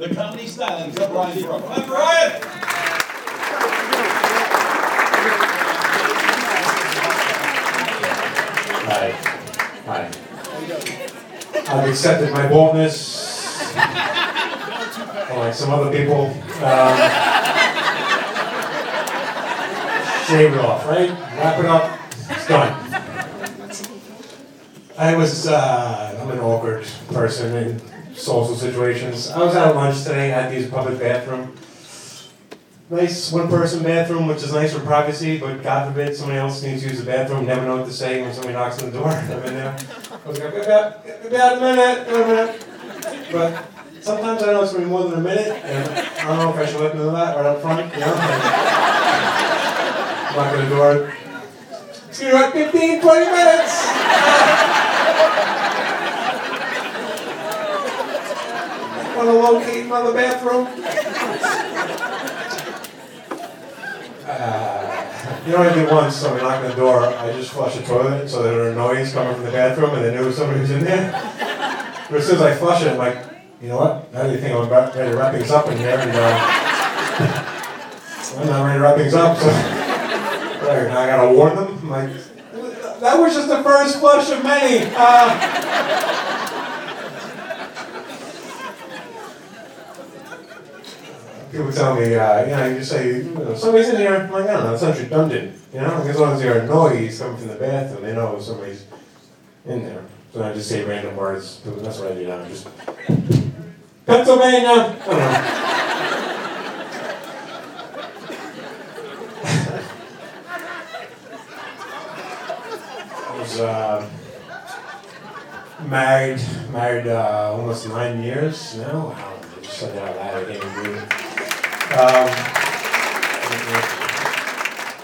the comedy stylings of Ryan on, Ryan! Hi. Hi. I've accepted my baldness. Like some other people. Um, shave it off, right? Wrap it up. It's done. I was, uh, I'm an awkward person in social situations. I was out at lunch today, I had public bathroom. Nice one person bathroom, which is nice for privacy, but God forbid somebody else needs to use the bathroom, never know what to say when somebody knocks on the door. I'm in there. I was like, about, about a minute, about a minute. But sometimes I know it's going to be more than a minute, and I don't know if I should let them know that right up front, you know? Knock on the door. It's going to be like 15, 20 minutes! Want to locate another bathroom? Uh, you know what I did once? Somebody knocked on the door. I just flushed the toilet so there was a noise coming from the bathroom, and they knew somebody was in there. But as soon as I flush it, I'm like, you know what? Now you think I'm about ready to wrap things up in here, and uh, I'm not ready to wrap things up. So right, now I gotta warn them. I'm like, that was just the first flush of many. Uh, people tell me, uh, you know, you just say, you know, somebody's in here. I'm like, I don't know, it sounds redundant. You know, like, as long as you hear a noise coming from the bathroom, they know somebody's in there. So I just say random words. That's what I do now. Just Pennsylvania. I was uh, married, married uh, almost nine years now. Wow, just said that. I can't even believe it. Um,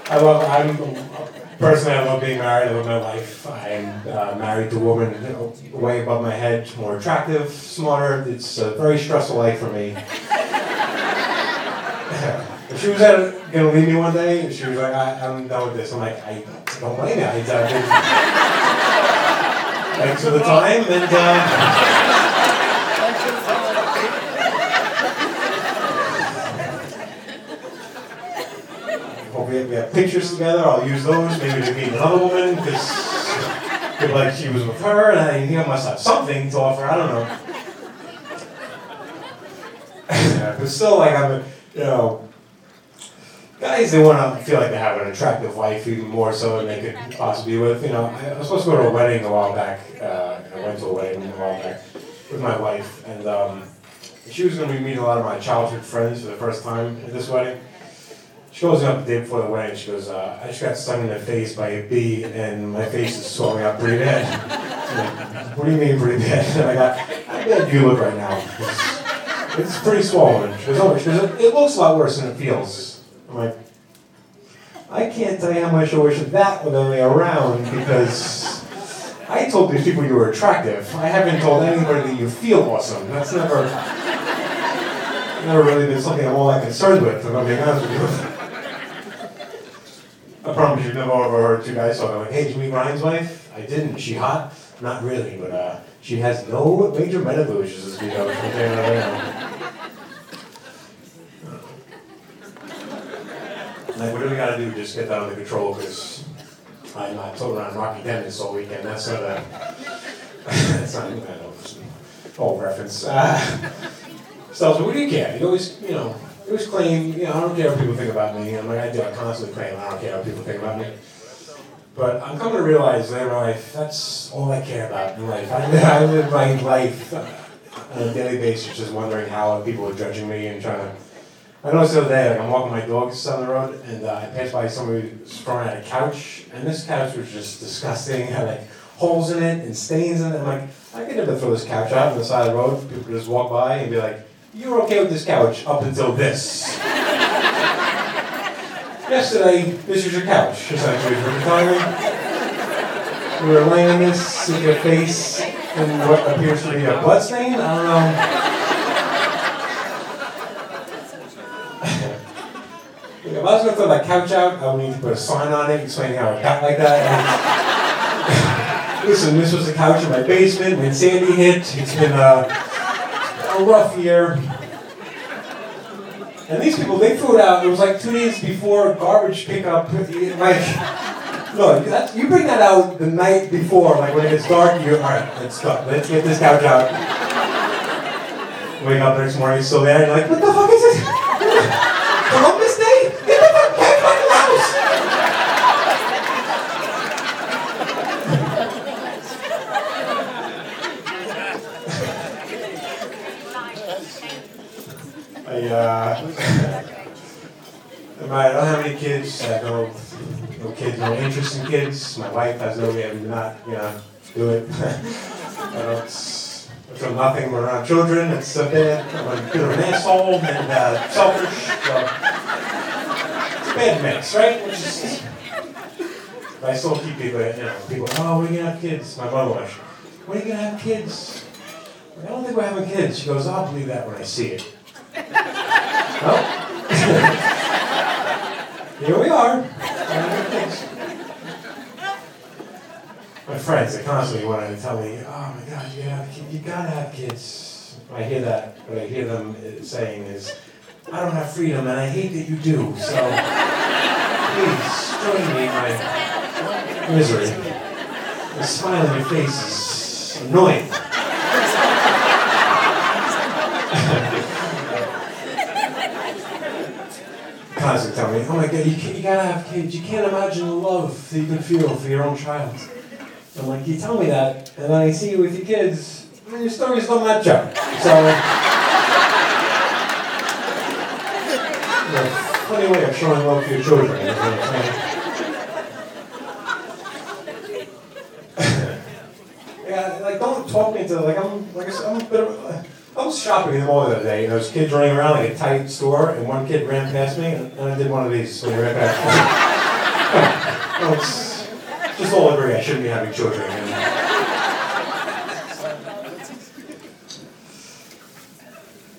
I love. I'm personally. I love being married. I love my wife. I'm uh, married to a woman you know, way above my head, more attractive, smarter. It's a very stressful life for me. if she was gonna leave me one day, and she was like, I, "I'm done with this." I'm like, "I don't blame you." I, uh, thanks for the time, and. Uh, We have, pictures together. I'll use those. Maybe to meet another woman because like she was with her, and I, you know, must have something to offer. I don't know. but still, like I'm, you know, guys they want to feel like they have an attractive wife even more so than they could possibly with. You know, I, I was supposed to go to a wedding a while back. Uh, I went to a wedding a while back with my wife, and um, she was going to be meeting a lot of my childhood friends for the first time at this wedding. She goes up the day before the wedding. She goes, uh, "I just got stung in the face by a bee, and my face is swelling up pretty bad." Like, what do you mean pretty bad? And I got, "How bad do you look right now?" It's, it's pretty swollen. She goes, "Oh, she goes, it looks a lot worse than it feels." I'm like, I can't tell you how much I wish that was only around because I told these people you were attractive. I haven't told anybody that you feel awesome. That's never, never really been something I'm all that concerned with. If I'm being honest with you. I promise you've never overheard two guys talking like, hey, meet Ryan's wife? I didn't. She hot? Not really, but uh, she has no major menopause, as we know. Like, what do we gotta do? Just get that under control, because I'm not told around Rocky Dennis all weekend. That's not a, that's not, I know, old reference. Uh, so, so what do you care? You always, you know, you was clean. you know, I don't care what people think about me. I'm like, I do, I constantly claim I don't care what people think about me. But I'm coming to realize later in life, that's all I care about in life. I I live my life on a daily basis just wondering how people are judging me and trying to. I noticed the other day, like I'm walking my dogs down the road, and uh, I passed by somebody throwing out a couch, and this couch was just disgusting. Had like holes in it and stains in it. I'm like, I could never throw this couch out on the side of the road. People could just walk by and be like, "You're okay with this couch up until this." Yesterday, this was your couch, essentially, for the time. You were laying on this with your face in what appears to be a blood stain. I don't know. if I was gonna throw that couch out, I would need to put a sign on it explaining how it got like that. Listen, this was the couch in my basement when Sandy hit. It's been a, a rough year. And these people, they threw it out. It was like two days before garbage pickup. Like, no, that's, you bring that out the night before, like when it gets dark. You're all right. Let's go. Let's get this couch out. Wake up next morning, still there. And you're like, what the fuck is this? Columbus Day? Get the fuck back out of the house! I, uh, I don't have any kids. I have no, kids, no interest in kids. My wife has no way of not, you know, do it. I don't, from nothing around children. It's a bit, I'm a bit of an asshole and uh, selfish. So it's a bad mix, right? But I still keep people, you know, people, oh, when are gonna have kids? My mother was, when are you gonna have kids? I don't think we're having kids. She goes, I'll believe that when I see it. Well, here we are. My friends, they constantly want to tell me, "Oh my God, you have kids. You gotta have kids." I hear that. What I hear them saying is, "I don't have freedom, and I hate that you do. So please join me in my misery." The smile on your face is annoying. Constantly tell me, oh my god, you, you gotta have kids. You can't imagine the love that you can feel for your own child. I'm like, you tell me that, and then I see you with your kids, and your stories don't match up. So, you know, funny way of showing love to your children. you know like don't talk me into like I'm like I'm a bit of was shopping in the mall the other day, and there was kids running around like a tight store, and one kid ran past me, and, I did one of these when he ran past me. no, it's just all agree I shouldn't be having children.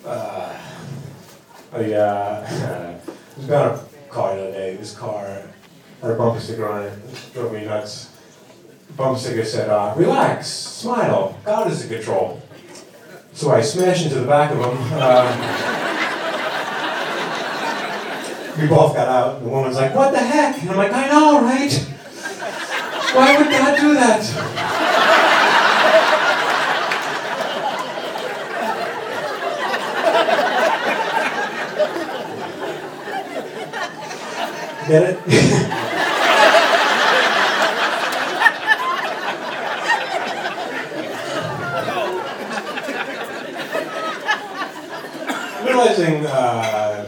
Uh, I was got a car the other day. This car had a bumper sticker on it. It drove me nuts. The bumper sticker said, uh, "Relax, smile. God is in control." So I smashed into the back of him. Uh, we both got out. The woman's like, "What the heck?" And I'm like, "I know, right? Why would God do that?" Get it? realizing uh,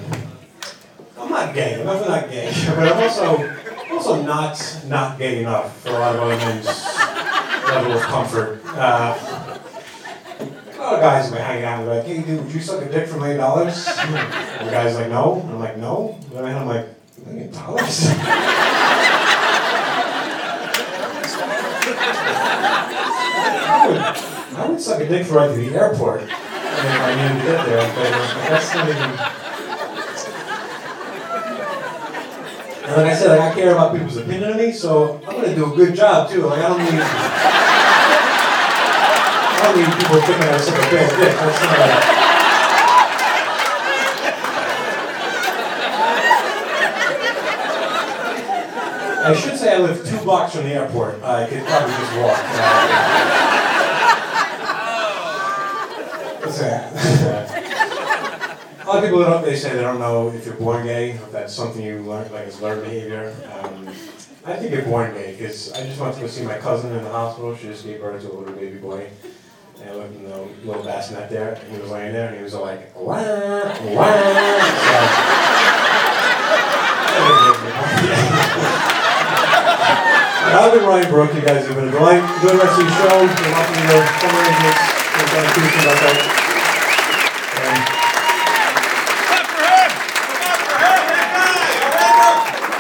I'm not gay. I'm definitely not gay, but I'm also also not not gay enough for a lot of other men's level of comfort. Uh, a lot of guys been hanging out and like, "Hey, dude, would you suck a dick for a million dollars?" The guy's like, "No." And I'm like, "No." And then I'm like, "A million dollars?" I would, I would suck a dick for right to the airport if I needed to get there, but uh, that's not even. And like I said, like, I care about people's opinion of me, so I'm gonna do a good job too. Like I don't need, I don't need people thinking I suck a bad dick. That's not. A, I should say I live two blocks from the airport. I could probably just walk. What's that? A lot of people. They say they don't know if you're born gay, if that's something you learn, like it's learned behavior. Um, I think you're born gay because I just went to go see my cousin in the hospital. She just gave birth to a little baby boy. And I looked in the little bassinet there, and he was laying there, and he was all like, wah, wah. I've been Ryan Brooke. You guys have been a delight. Enjoy the rest of your show. You're welcome to the summer arrangements. We've done a few things like that.